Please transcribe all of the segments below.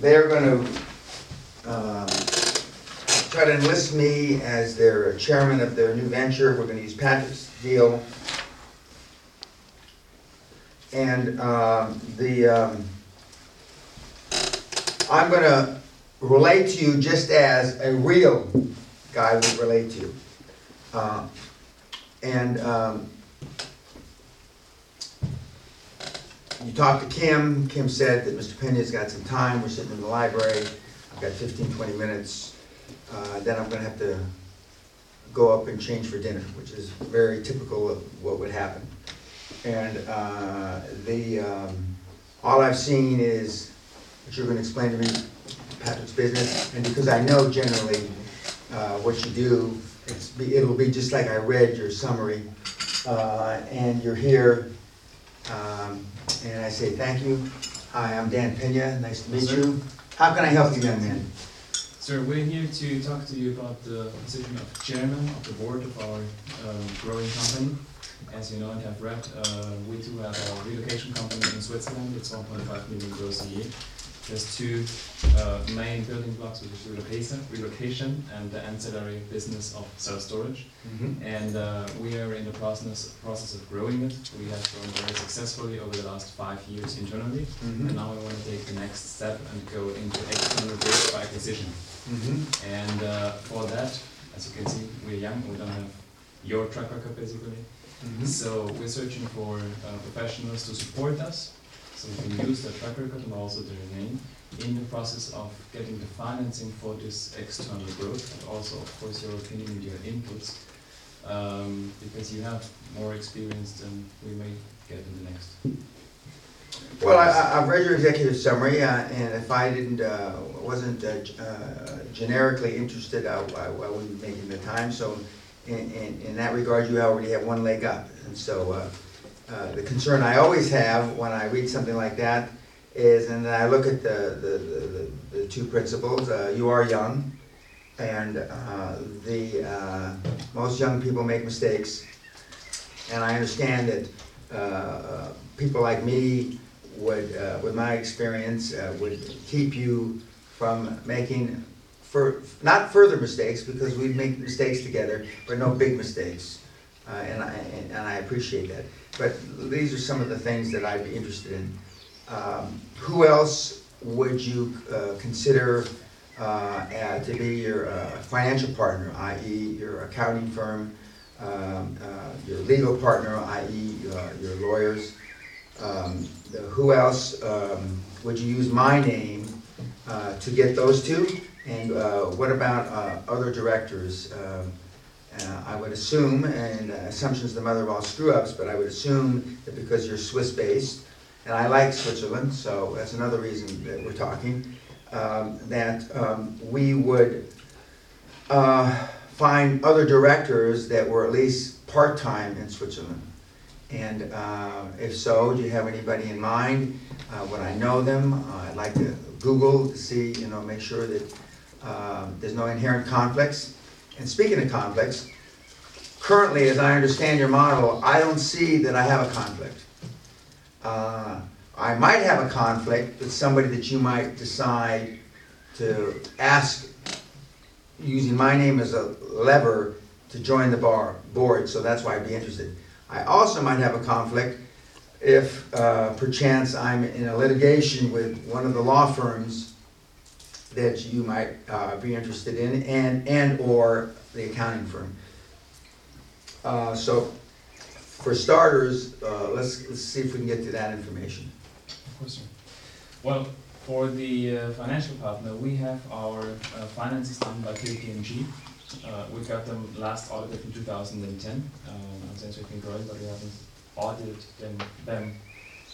they're gonna, um, try to enlist me as their chairman of their new venture. We're gonna use Patrick's deal. And, um, the, um, I'm gonna relate to you just as a real guy would relate to you. Uh, And, you talked to Kim, Kim said that Mr. Peña's got some time, we're sitting in the library, I've got 15, 20 minutes. Uh, Then I'm gonna have to go up and change for dinner, which is very typical of what would happen. And uh, the, um, all I've seen is that you're gonna explain to me Patrick's business, and because I know generally uh, what you do, be- it'll be just like I read your summary, uh, and you're here, um, and I say thank you. Hi, I'm Dan Peña, nice to meet Sir. you. How can I help you, young man? Sir, we're here to talk to you about the position of chairman of the board of our um, growing company. As you know and have read, uh, we do have a relocation company in Switzerland, it's 1.5 million gross a year. There's two uh, main building blocks, which is relocation, relocation and the ancillary business of self-storage. And uh, we are in the process, process of growing it. We have grown very successfully over the last five years internally. And Mhm. now we want to take the next step and go into external growth by acquisition. Mhm. And uh, for that, as you can see, we're young, we don't have your track record basically. Mhm. So we're searching for uh, professionals to support us, so we can use their track record and also their name in the process of getting the financing for this external growth, and also, of course, your opinion and your inputs, um, because you have more experience than we may get in the next. Well, I- I've read your executive summary, uh, and if I didn't, uh, wasn't uh, uh, generically interested, I, I I wouldn't be making the time, so in, in, in that regard, you already have one leg up. And so, uh, the concern I always have when I read something like that is, and I look at the, the, the, the two principles, uh, you are young, and, uh, the, uh, most young people make mistakes. And I understand that, uh, people like me would, with my experience, would keep you from making not further mistakes, because we make mistakes together, but no big mistakes. Uh, and I, and I appreciate that. But these are some of the things that I'd be interested in. Um, Who else would you uh, consider uh, to be your uh, financial partner, i.e. your accounting firm, um, uh, your legal partner, i.e. your lawyers? Um, Who else um, would you use my name uh, to get those two? And what about other directors? Uh, I would assume, and uh, assumption's the mother of all screw-ups, but I would assume that because you're Swiss-based, and I like Switzerland, so that's another reason that we're talking, um, that um, we would uh, find other directors that were at least part-time in Switzerland. And uh, if so, do you have anybody in mind? Uh, Would I know them? Uh, I'd like to Google to see, you know, make sure that um, there's no inherent conflicts. And speaking of conflicts, currently, as I understand your model, I don't see that I have a conflict. Uh, I might have a conflict with somebody that you might decide to ask, using my name as a lever, to join the bar, board, so that's why I'd be interested. I also might have a conflict if uh, perchance I'm in a litigation with one of the law firms that you might uh, be interested in, and, and/or the accounting firm. Uh, So, for starters, uh, let's, let's see if we can get to that information. Of course, sir. Well, for the uh, financial partner, we have our uh, finances done by KPMG. Uh, we got them last audited in 2010. Um, and we've been growing, but we haven't audited them, them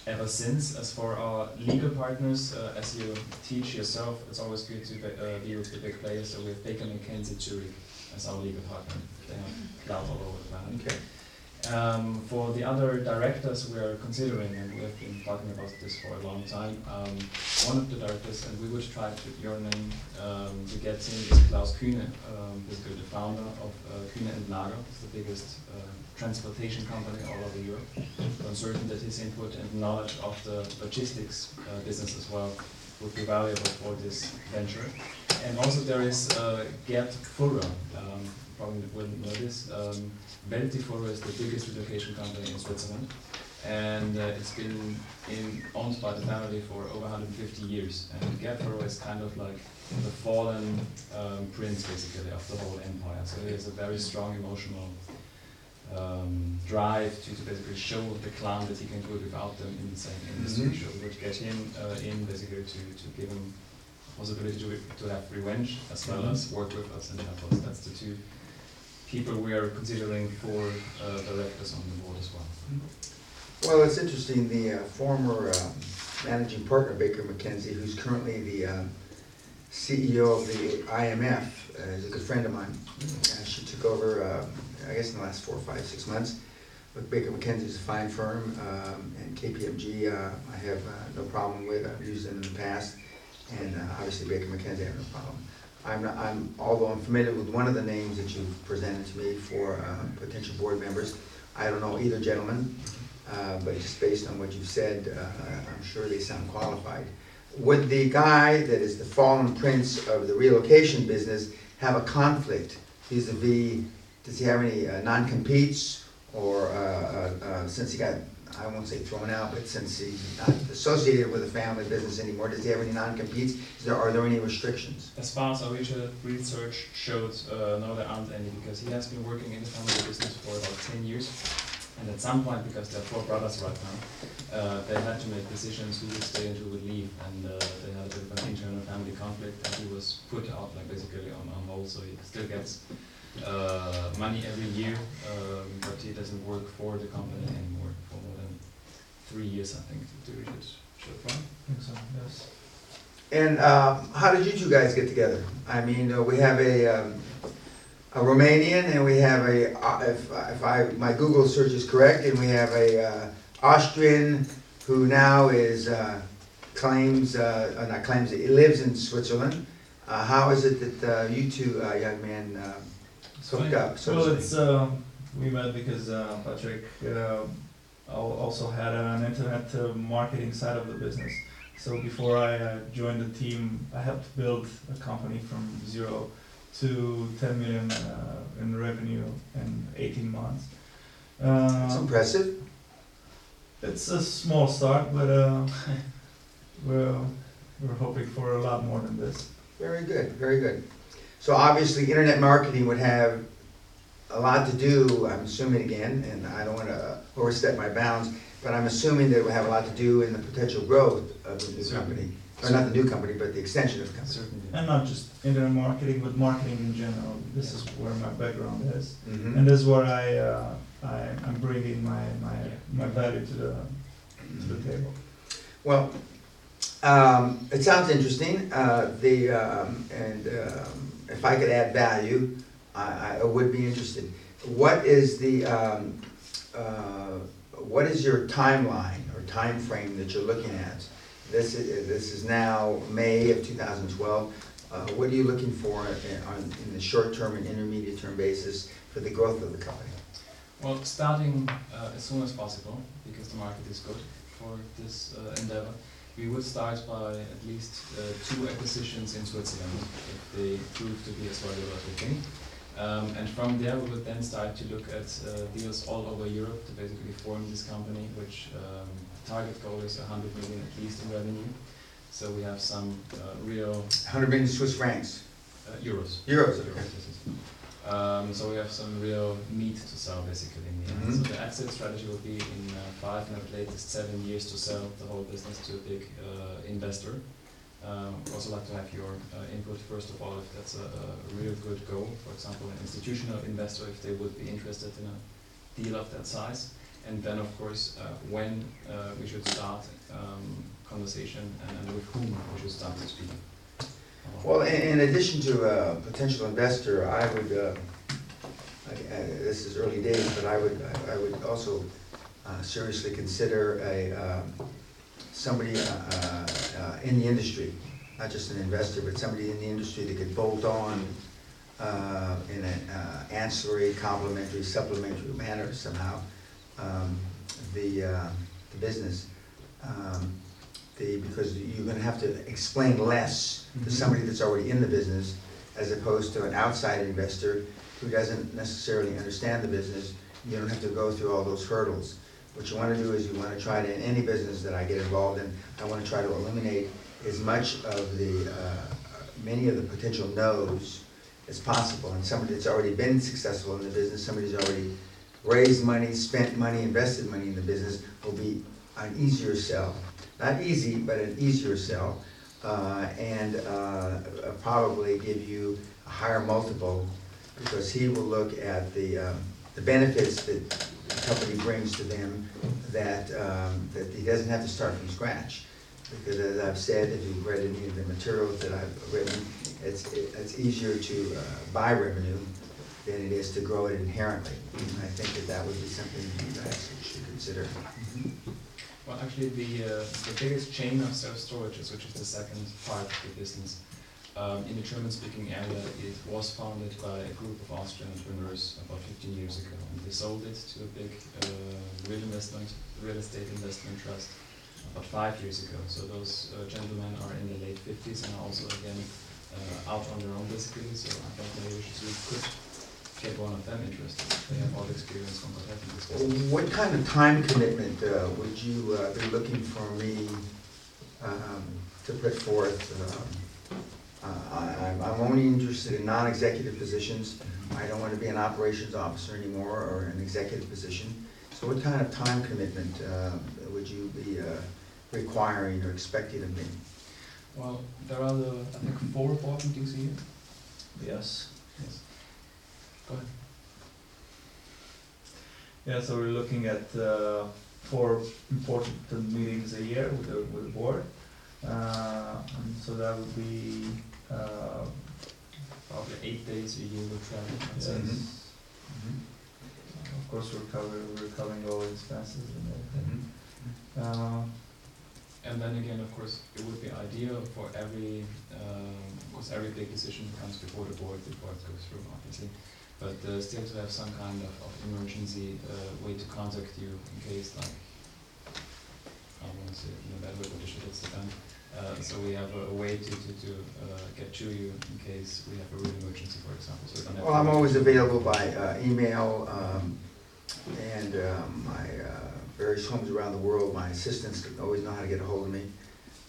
ever since. As for our legal partners, uh, as you teach yourself, it's always good to be, uh, deal with the big players. So we have Baker McKenzie Zurich as our legal partner. They have cloud all over the planet. Okay. Um, for the other directors we are considering, and we have been talking about this for a long time, um, one of the directors, and we would try to your name um, to get in, is Klaus Kühne, um, basically the founder of uh, Kühne and Lager, it's the biggest uh, transportation company all over Europe. Certain that his input and knowledge of the logistics uh, business as well would be valuable for this venture. And also there is uh, Gerd Fuller, um, probably wouldn't know this. Um, Fuller is the biggest relocation company in Switzerland. And uh, it's been in, owned by the family for over 150 years. And Gerd Fuller is kind of like the fallen um, prince, basically, of the whole empire. So he has a very strong emotional um, drive to, to basically show the clown that he can do it without them in the same industry. Mhm. So we would get him uh, in basically to, to give him possibility to, to have revenge as well as work with us and help us. That's the two people we are considering for uh, directors on the board as well. Well, it's interesting, the uh, former um, managing partner Baker McKenzie, who's currently the um, CEO of the IMF, uh, is a good friend of mine. Uh, She took over, um, I guess in the last four, five, six months. But Baker McKenzie is a fine firm, um, and KPMG, uh, I have uh, no problem with, I've used them in the past. And uh, obviously Baker McKenzie, I have no problem. I'm, not- I'm, although I'm familiar with one of the names that you presented to me for uh, potential board members, I don't know either gentleman, uh, but just based on what you've said, uh, I'm sure they sound qualified. Would the guy that is the fallen prince of the relocation business have a conflict vis-à-vis, does he have any uh, non-competes? Or, uh, uh, uh, since he got, I won't say thrown out, but since he's not associated with the family business anymore, does he have any non-competes? Is there, are there any restrictions? As far as our research- showed, uh, no, there aren't any because he has been working in the family business for about 10 years. And at some point, because they're four brothers right now, uh, they had to make decisions who would stay and who would leave. And uh, they had a bit of an internal family conflict and he was put out like basically on, on hold. So he still gets uh, money every year, um, but he doesn't work for the company anymore for more than three years, I think, to do it. Should I think so, yes. And uh, how did you two guys get together? I mean, uh, we have a, um, a Romanian and we have a, uh, if, if I, my Google search is correct, and we have a uh, Austrian who now is, uh, claims, uh, uh, not claims, he lives in Switzerland. Uh, How is it that uh, you two uh, young men uh, hooked up, so Well, it's, we met because uh, Patrick uh, also had an internet marketing side of the business. So before I uh, joined the team, I helped build a company from zero to 10 million uh, in revenue in 18 months. It's Um, impressive. It's a small start, but uh, we're, we're hoping for a lot more than this. Very good, very good. So obviously, internet marketing would have a lot to do, I'm assuming again, and I don't wanna overstep my bounds, but I'm assuming that it would have a lot to do in the potential growth of the new Certainly. company. Or not the new company, but the extension of the company. Certainly. And not just internet marketing, but marketing in general. This is where my background is. Mhm. And this is where I, uh, I, I'm bringing my, my, my value to the, to the table. Well, um, it sounds interesting, uh, the, um, and, um, if I could add value, I, I would be interested. What is the, um, uh, what is your timeline or time frame that you're looking at? This is, this is now May of two thousand twelve, uh, what are you looking for in, on, in the short-term and intermediate-term basis for the growth of the company? Well, starting uh, as soon as possible, because the market is good for this uh, endeavor. We would start by at least uh, two acquisitions in Switzerland, if they prove to be as valuable as we think. Um, and from there, we would then start to look at uh, deals all over Europe to basically form this company, which um, target goal is 100 million at least in revenue. So we have some uh, real Hundred million Swiss francs, uh, euros. euros, Euros, okay. yes. Um, so we have some real meat to sell basically in the end. Mhm. So the exit strategy will be in uh, five and at latest seven years to sell the whole business to a big uh, investor. Um, also like to have your uh, input first of all if that's a, a real good goal. For example, an institutional investor if they would be interested in a deal of that size. And then of course uh, when uh, we should start um, conversation and, and with whom we should start to speak. Well, in, in addition to a potential investor, I would, uh, uh, this is early days, but I would, I would also uh, seriously consider a, um, somebody uh, uh, in the industry, not just an investor, but somebody in the industry that could bolt on uh, in an uh, ancillary, complementary, supplementary manner somehow, um, the, uh, the business. Um, The, because you're gonna have to explain less to Mhm. somebody that's already in the business as opposed to an outside investor who doesn't necessarily understand the business. You don't have to go through all those hurdles. What you wanna do is you wanna try to, in any business that I get involved in, I wanna try to eliminate as much of the, uh, many of the potential no's as possible. And somebody that's already been successful in the business, somebody who's already raised money, spent money, invested money in the business will be an easier sell. Not easy, but an easier sell, uh, and uh, probably give you a higher multiple because he will look at the, um, the benefits that the company brings to them that, um, that he doesn't have to start from scratch. Because as I've said, if you've read any of the materials that I've written, it's, it's easier to uh, buy revenue than it is to grow it inherently. And I think that that would be something you guys should consider. Well, actually, the, uh, the biggest chain of self-storages, which is the second part of the business, um, in the German-speaking area, it was founded by a group of Austrian entrepreneurs about fifteen years ago. And they sold it to a big, uh, real investment, real estate investment trust about five years ago. So those uh, gentlemen are in their late fifties and are also again, out on their own basically, so I thought maybe we should, we could get one of them interested. They have all the experience from what happened this business. What kind of time commitment uh, would you uh, be looking for me um, to put forth? um, uh, I- I'm I'm only interested in non-executive positions. I don't want to be an operations officer anymore or an executive position. So what kind of time commitment uh, would you be uh, requiring or expecting of me? Well, there are the, I think, four board meetings a year. Yes. Yes. Go ahead. Yeah, so we're looking at uh, four important meetings a year with the, with the board. Uh, and so that would be, uh, Probably eight days a year we travel, I'd yes. say. Mhm. Of course, we're covering, we're covering all expenses and everything. Mhm. Uh, And then again, of course, it would be ideal for every, um, of course, every big decision comes before the board, before it goes through, obviously. But uh, still to have some kind of, of emergency uh, way to contact you in case like, I don't want to say it in a bad way, but the shit hits the fan. Uh, so we have a, a way to, to, to uh, get to you in case we have a real emergency, for example, so we. Well, I'm always available by uh, email, um, and um, my uh, various homes around the world, my assistants always know how to get a hold of me.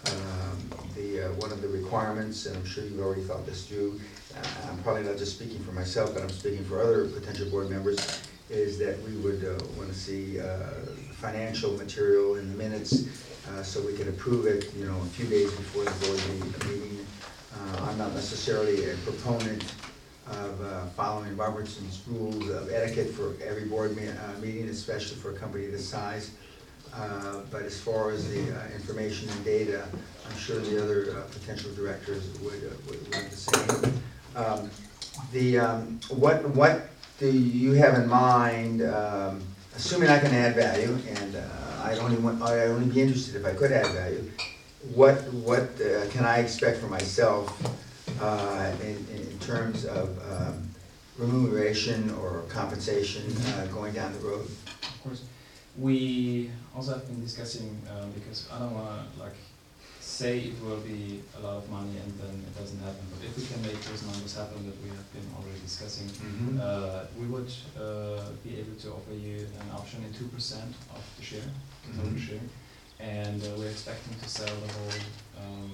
Um, The, uh, one of the requirements, and I'm sure you've already thought this through, uh, I'm probably not just speaking for myself, but I'm speaking for other potential board members, is that we would want to see uh, financial material in the minutes, uh, so we can approve it, you know, a few days before the board meeting- meeting. Uh, I'm not necessarily a proponent of uh, following Robertson's rules of etiquette for every board me- uh, meeting, especially for a company this size. Uh, But as far as the uh, information and data, I'm sure the other uh, potential directors would, uh, would want the same. Um, The, um, what, what do you have in mind, um, assuming I can add value, and uh, I'd only want, I'd only be interested if I could add value, what, what uh, can I expect for myself uh, in, in terms of um, remuneration or compensation uh, going down the road? Of course. We also have been discussing, um, because I don't wanna like say it will be a lot of money and then it doesn't happen, but if we can make those numbers happen that we have been already discussing, uh, we would, uh, be able to offer you an option in two percent of the share, the total Mhm. share. And uh, we're expecting to sell the whole, um,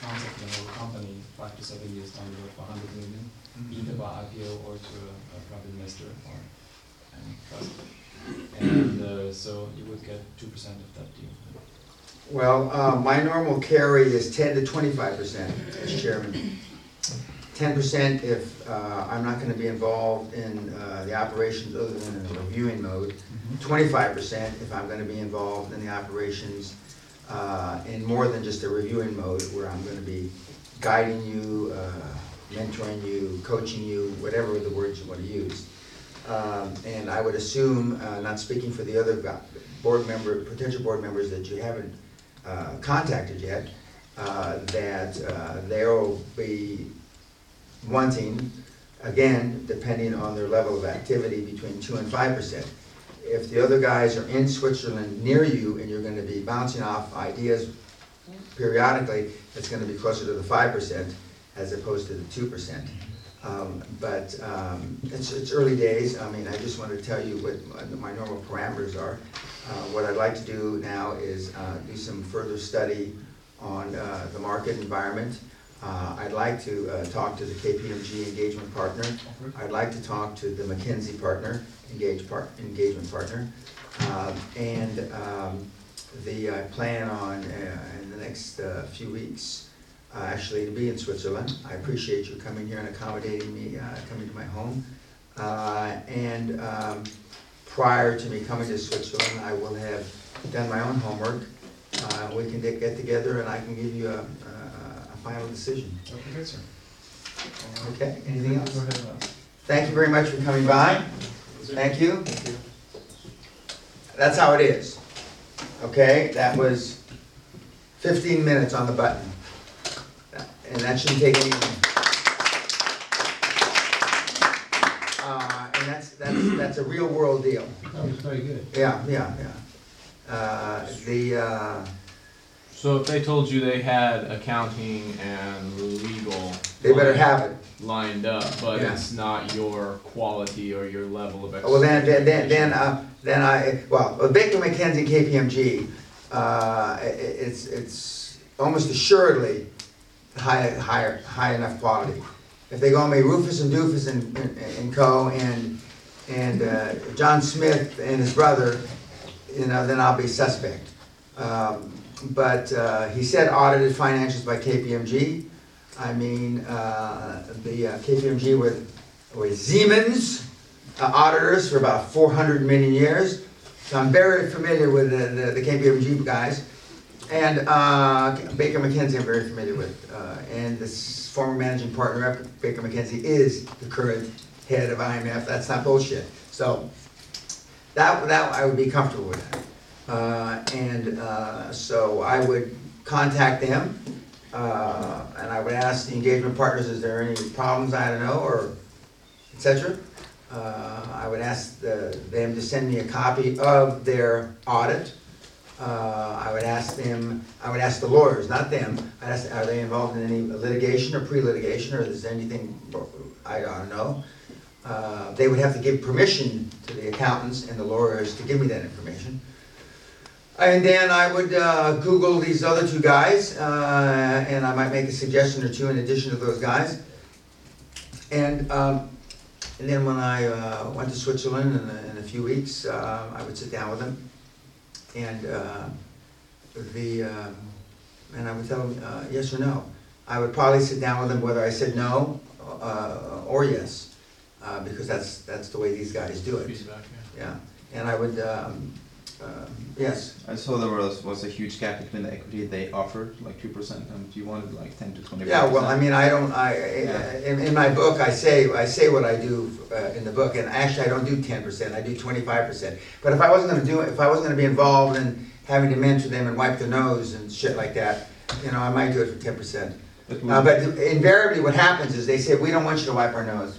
concept, the whole company, five to seven years down the road for hundred million either by IPO or to a, a private investor or um, trust. And uh, so you would get two percent of that deal. Well, uh, my normal carry is ten to twenty-five percent as chairman. Ten percent if uh, I'm not gonna be involved in uh, the operations other than in a reviewing mode. Twenty-five percent if I'm gonna be involved in the operations uh, in more than just a reviewing mode, where I'm gonna be guiding you, uh, mentoring you, coaching you, whatever the words you want to use. Um, And I would assume, uh, not speaking for the other board member, potential board members that you haven't uh, contacted yet, uh, that uh, they'll be wanting, again, depending on their level of activity, between two and five percent. If the other guys are in Switzerland near you and you're gonna be bouncing off ideas periodically, it's gonna be closer to the five percent as opposed to the two percent. Um, But um, it's, it's early days, I mean, I just want to tell you what my- normal parameters are. Uh, What I'd like to do now is uh, do some further study on uh, the market environment. Uh, I'd like to uh, talk to the KPMG engagement partner. I'd like to talk to the McKenzie partner, engage engagement partner. Um, And um, the, I plan on, uh, in the next uh, few weeks, uh, actually to be in Switzerland. I appreciate you coming here and accommodating me, uh, coming to my home. Uh, And um, prior to me coming to Switzerland, I will have done my own homework. Uh, We can get get together and I can give you a, a- a final decision. Okay, sir. Okay, anything else? Thank you very much for coming by. Thank you. Thank you. That's how it is. Okay, that was fifteen minutes on the button. And that shouldn't take anything. Uh, and that's, that's, that's a real world deal. That was very good. Yeah, yeah, yeah. Uh, the, uh, So if they told you they had accounting and legal. they better have it. Lined up, but Yeah. it's not your quality or your level of expertise. Well, then, then, then, then, uh, then I, well, with Baker McKenzie KPMG, uh, i- i- it's, it's almost assuredly high, higher, high enough quality. If they go and make Rufus and Doofus and, and- and Co. and, and, uh, John Smith and his brother, you know, then I'll be suspect. Um, But, uh, he said audited financials by KPMG. I mean, uh, the uh, KPMG with, were Siemens uh, auditors for about four hundred million years. So I'm very familiar with the, the, the KPMG guys. And, uh, Baker McKenzie I'm very familiar with. Uh, and this former managing partner of Baker McKenzie is the current head of IMF. That's not bullshit. So, that, that, I would be comfortable with that. Uh, and, uh, so I would contact them, uh, and I would ask the engagement partners, is there any problems I don't know, or et cetera? Uh, I would ask the- them to send me a copy of their audit. Uh, I would ask them, I would ask the lawyers, not them, I'd ask, are they involved in any litigation or pre-litigation, or is there anything, I don't know. Uh, They would have to give permission to the accountants and the lawyers to give me that information. And then I would uh, Google these other two guys, uh, and I might make a suggestion or two in addition to those guys. And, um, and then when I uh, went to Switzerland in a, in a few weeks, uh, I would sit down with them. And uh, the, um, and I would tell them uh, yes or no. I would probably sit down with them whether I said no uh, or yes, uh, because that's, that's the way these guys do it. Feedback, yeah. Yeah, and I would, um, um, yes, I saw there was, was a huge gap between the equity they offered, like two percent, and you wanted like ten to twenty percent. yeah, well, I mean, I don't, I, in, in my book, I say, I say what I do uh, in the book, and actually, I don't do ten percent, I do twenty-five percent. But if I wasn't gonna do it, if I wasn't gonna be involved in having to mentor them and wipe their nose and shit like that, you know, I might do it for ten percent. But Uh, but invariably, what happens is they say, we don't want you to wipe our nose.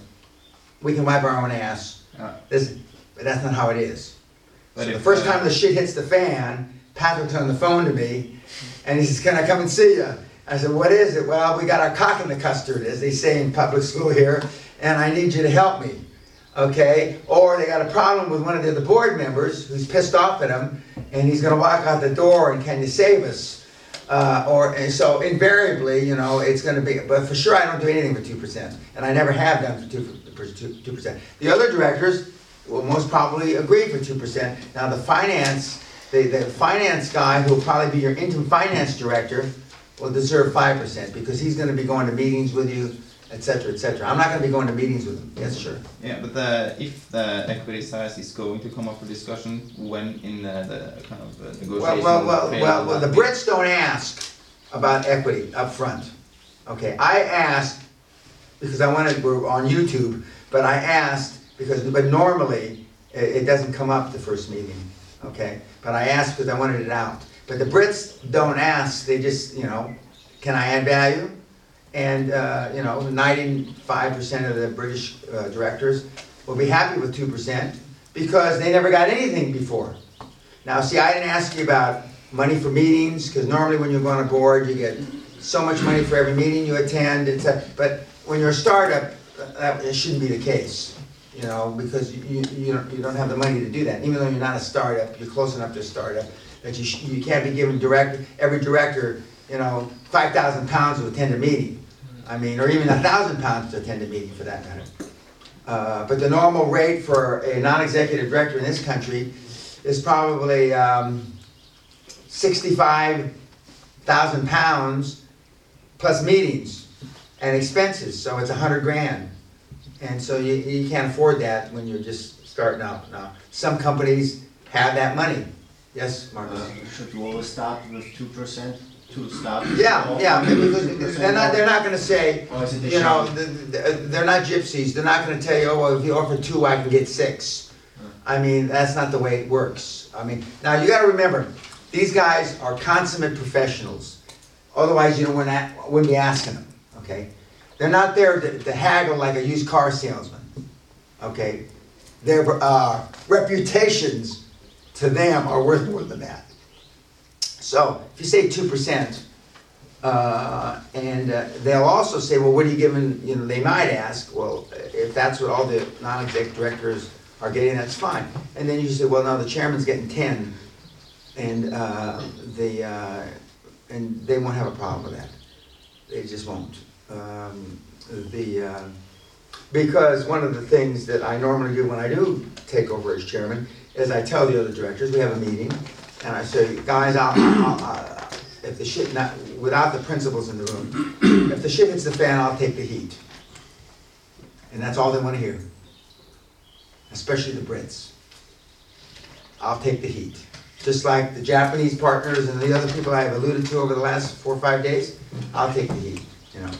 We can wipe our own ass. Uh, This, but that's not how it is. But the first time the shit hits the fan, Patrick's on the phone to me, and he says, can I come and see you? I said, what is it? Well, we got our cock in the custard, as they say in public school here, and I need you to help me, okay? Or they got a problem with one of the other board members who's pissed off at him, and he's gonna walk out the door, and can you save us? Uh, or, and so invariably, you know, it's gonna be, but for sure, I don't do anything for two percent, and I never have done for two, for two, two percent. The other directors will most probably agree for two percent. Now, the finance, the, the finance guy, who'll probably be your interim finance director, will deserve five percent, because he's gonna be going to meetings with you, et cetera, et cetera. I'm not gonna be going to meetings with him, yes, sure. Yeah, but the, if the equity size is going to come up for discussion, when in uh, the kind of uh, negotiation? Well, well, well, well, well, the? Brits don't ask about equity up front. Okay, I asked because I wanted, we're on YouTube, but I asked, because, but normally, it, it doesn't come up the first meeting, okay? But I asked because I wanted it out. But the Brits don't ask, they just, you know, can I add value? And, uh, you know, ninety-five percent of the British uh, directors will be happy with two percent because they never got anything before. Now, see, I didn't ask you about money for meetings, because normally when you go on a board, you get so much money for every meeting you attend, et cetera. But when you're a startup, that, it shouldn't be the case, you know, because you, you, you don't, have the money to do that. Even though you're not a startup, you're close enough to a startup, that you, sh- you can't be giving direct, every director, you know, five thousand pounds to attend a meeting. I mean, or even a thousand pounds to attend a meeting for that matter. Uh, but the normal rate for a non-executive director in this country is probably, um, sixty-five thousand pounds plus meetings and expenses, so it's a hundred grand. And so you, you can't afford that when you're just starting out now. Some companies have that money. Yes, Marcus? Uh, Should we always start with two percent to start? Yeah, yeah, because they're not, they're not gonna say, Or is it the you know, sham? th- th- they're not gypsies, they're not gonna tell you, oh, well, if you offer two, I can get six. I mean, that's not the way it works. I mean, now you gotta remember, these guys are consummate professionals. Otherwise, you don't wouldn't, wouldn't be asking them, okay? They're not there to to haggle like a used car salesman, okay? Their, uh, reputations to them are worth more than that. So, if you say two percent, uh, and uh, they'll also say, well, what are you giving, you know, they might ask, well, if that's what all the non-exec directors are getting, that's fine. And then you say, well, no, the chairman's getting ten, and uh, the, uh, and they won't have a problem with that. They just won't. Um, The, uh, because one of the things that I normally do when I do take over as chairman is I tell the other directors, we have a meeting, and I say, guys, I'll, I'll, I'll- if the shit, not, without the principals in the room, if the shit hits the fan, I'll take the heat. And that's all they wanna hear. Especially the Brits. I'll take the heat. Just like the Japanese partners and the other people I have alluded to over the last four or five days, I'll take the heat, you know.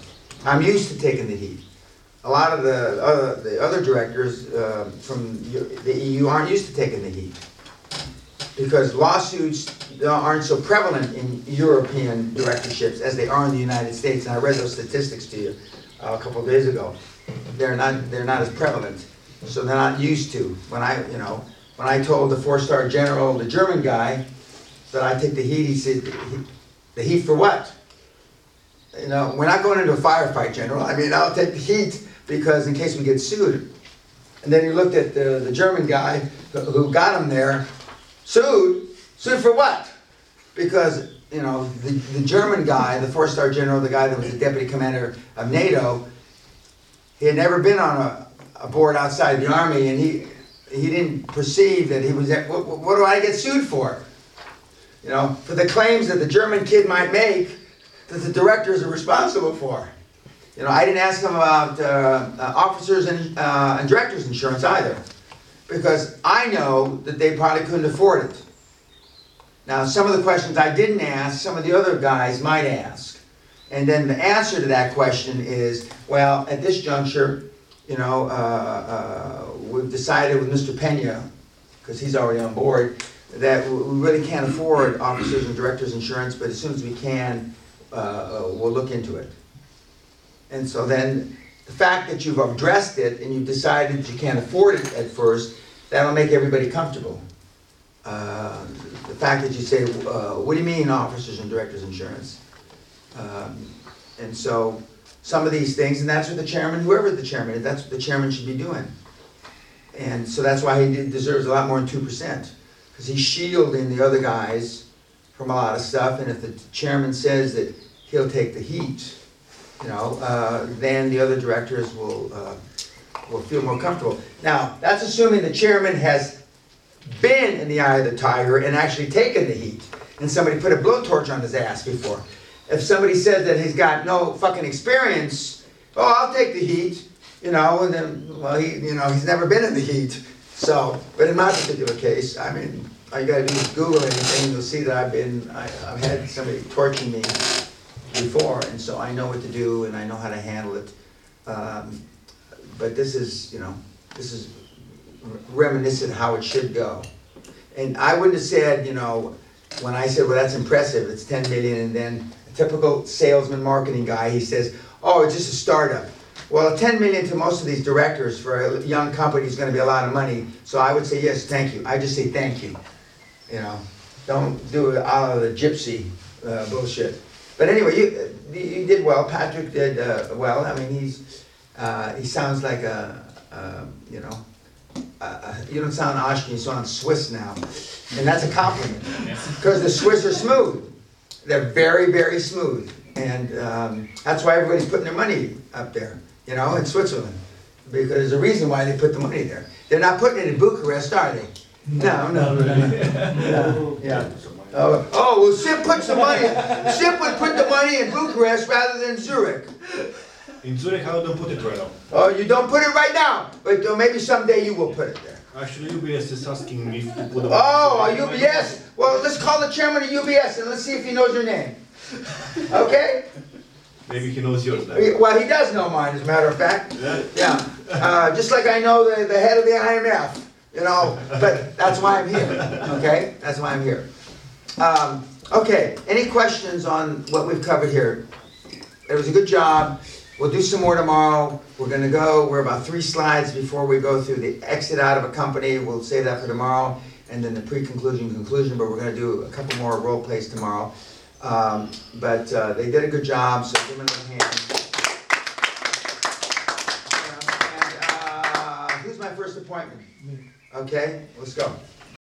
I'm used to taking the heat. A lot of the other, the other directors uh, from the EU aren't used to taking the heat. Because lawsuits aren't so prevalent in European directorships as they are in the United States. And I read those statistics to you uh, a couple of days ago. They're not, they're not as prevalent, so they're not used to. When I, you know, when I told the four-star general, the German guy, that I take the heat, he said, "The- the heat for what? You know, we're not going into a firefight, General. I mean, I'll take the heat because in case we get sued. And then he looked at the, the German guy who- got him there, sued, sued for what? Because, you know, the, the German guy, the four-star general, the guy that was the deputy commander of NATO, he had never been on a, a board outside the army and he, he didn't perceive that he was, what what do I get sued for? You know, for the claims that the German kid might make that the directors are responsible for. You know, I didn't ask him about uh, uh, officers and, uh, and directors insurance either, because I know that they probably couldn't afford it. Now, some of the questions I didn't ask, some of the other guys might ask. And then the answer to that question is, well, at this juncture, you know, uh, uh, we've decided with Mr. Peña, because he's already on board, that we really can't afford officers and directors insurance, but as soon as we can, uh, uh, we'll look into it. And so then, the fact that you've addressed it and you've decided that you can't afford it at first, that'll make everybody comfortable. Uh, The fact that you say, uh, what do you mean officers and directors insurance? Um, And so, some of these things, and that's what the chairman, whoever the chairman is, that's what the chairman should be doing. And so that's why he deserves a lot more than two percent, because he's shielding the other guys from a lot of stuff, and if the chairman says that he'll take the heat, you know, uh, then the other directors will, uh, will feel more comfortable. Now, that's assuming the chairman has been in the eye of the tiger and actually taken the heat, and somebody put a blowtorch on his ass before. If somebody says that he's got no fucking experience, oh, I'll take the heat, you know, and then, well, he, you know, he's never been in the heat. So, but in my particular case, I mean, all you gotta do is Google anything, you'll see that I've been, I, I've had somebody torching me before, and so I know what to do and I know how to handle it. Um, But this is, you know, this is reminiscent how it should go. And I wouldn't have said, you know, when I said, well, that's impressive, it's ten million, and then a typical salesman, marketing guy, he says, oh, it's just a startup. Well, ten million to most of these directors for a young company is gonna be a lot of money, so I would say, yes, thank you, I just say thank you. You know, don't do it out of the gypsy uh, bullshit. But anyway, you, you did well, Patrick did uh, well, I mean, he's, uh, he sounds like a, um, you know, you don't sound Austrian, you sound Swiss now, and that's a compliment. Because the Swiss are smooth. They're very, very smooth. And um, that's why everybody's putting their money up there, you know, in Switzerland. Because there's a reason why they put the money there. They're not putting it in Bucharest, are they? No, no, no, no. Yeah. Oh, oh, well, Sip put some money, Sip would put the money in Bucharest rather than Zurich. In Zurich, I don't put it right now. Oh, you don't put it right now, but uh, maybe someday you will put it there. Actually, UBS is asking me to put. Oh, a UBS? Well, let's call the chairman of UBS and let's see if he knows your name. Okay? Maybe he knows yours then. Well, he does know mine, as a matter of fact. Yeah. Yeah, uh, just like I know the, the head of the IMF, you know, but that's why I'm here, okay? That's why I'm here. Um, okay, any questions on what we've covered here? It was a good job. We'll do some more tomorrow. We're gonna go, we're about three slides before we go through the exit out of a company. We'll save that for tomorrow. And then the pre-conclusion, conclusion, but we're gonna do a couple more role plays tomorrow. Um, but, uh, they did a good job, so give them a hand. And, uh, who's my first appointment? Okay, let's go.